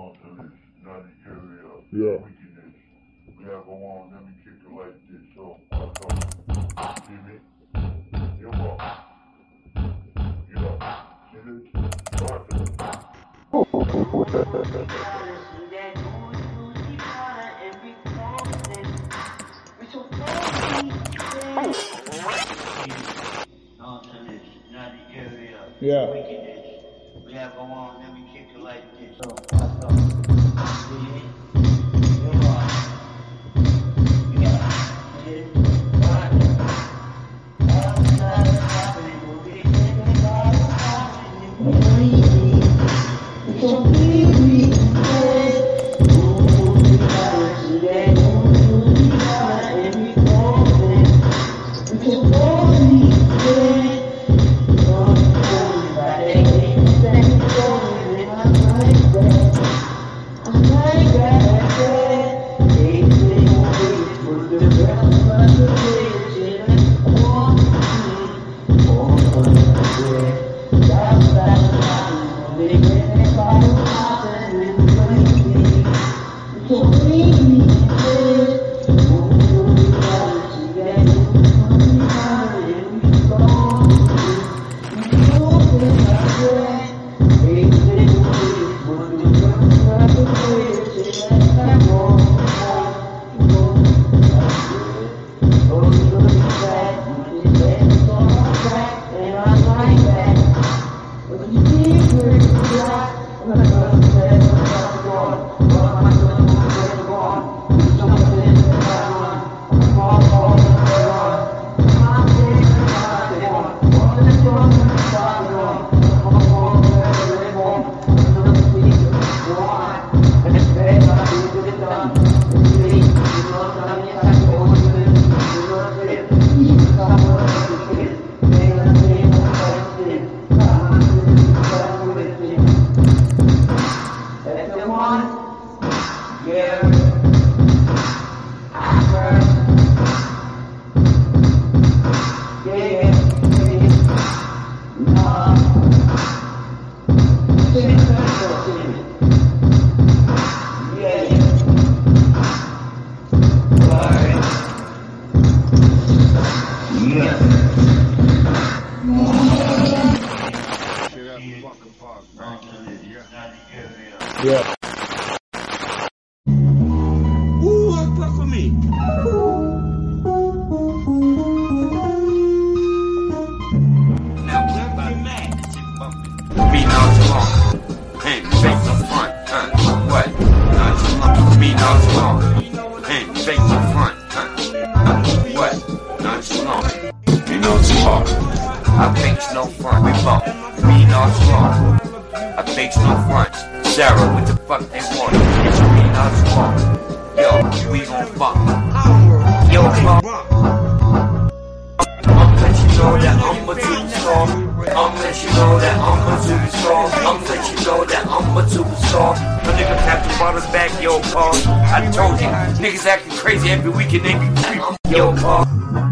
onto this nutty area of Yeah. wickedness. We have go on, let me kick it like this. So, so, see me? You walk. Get up. See this? Watch it. Yeah. We have go on, let me kick it like this. So, so, Thank you. 那 那 Yeah. Ooh, fuck with me. Front. We bump. Me nonchalant. I fakes no front. Sarah, what the fuck they want? It's me nonchalant. Yo, we gon' bump. Yo, bump. I'ma let you know that I'm a superstar. I'ma let you know that I'm a superstar. I'ma let you know that I'm a superstar. My nigga packed the bottles back, yo, Paul. I told you, niggas acting crazy every weekend, they be yo, Paul.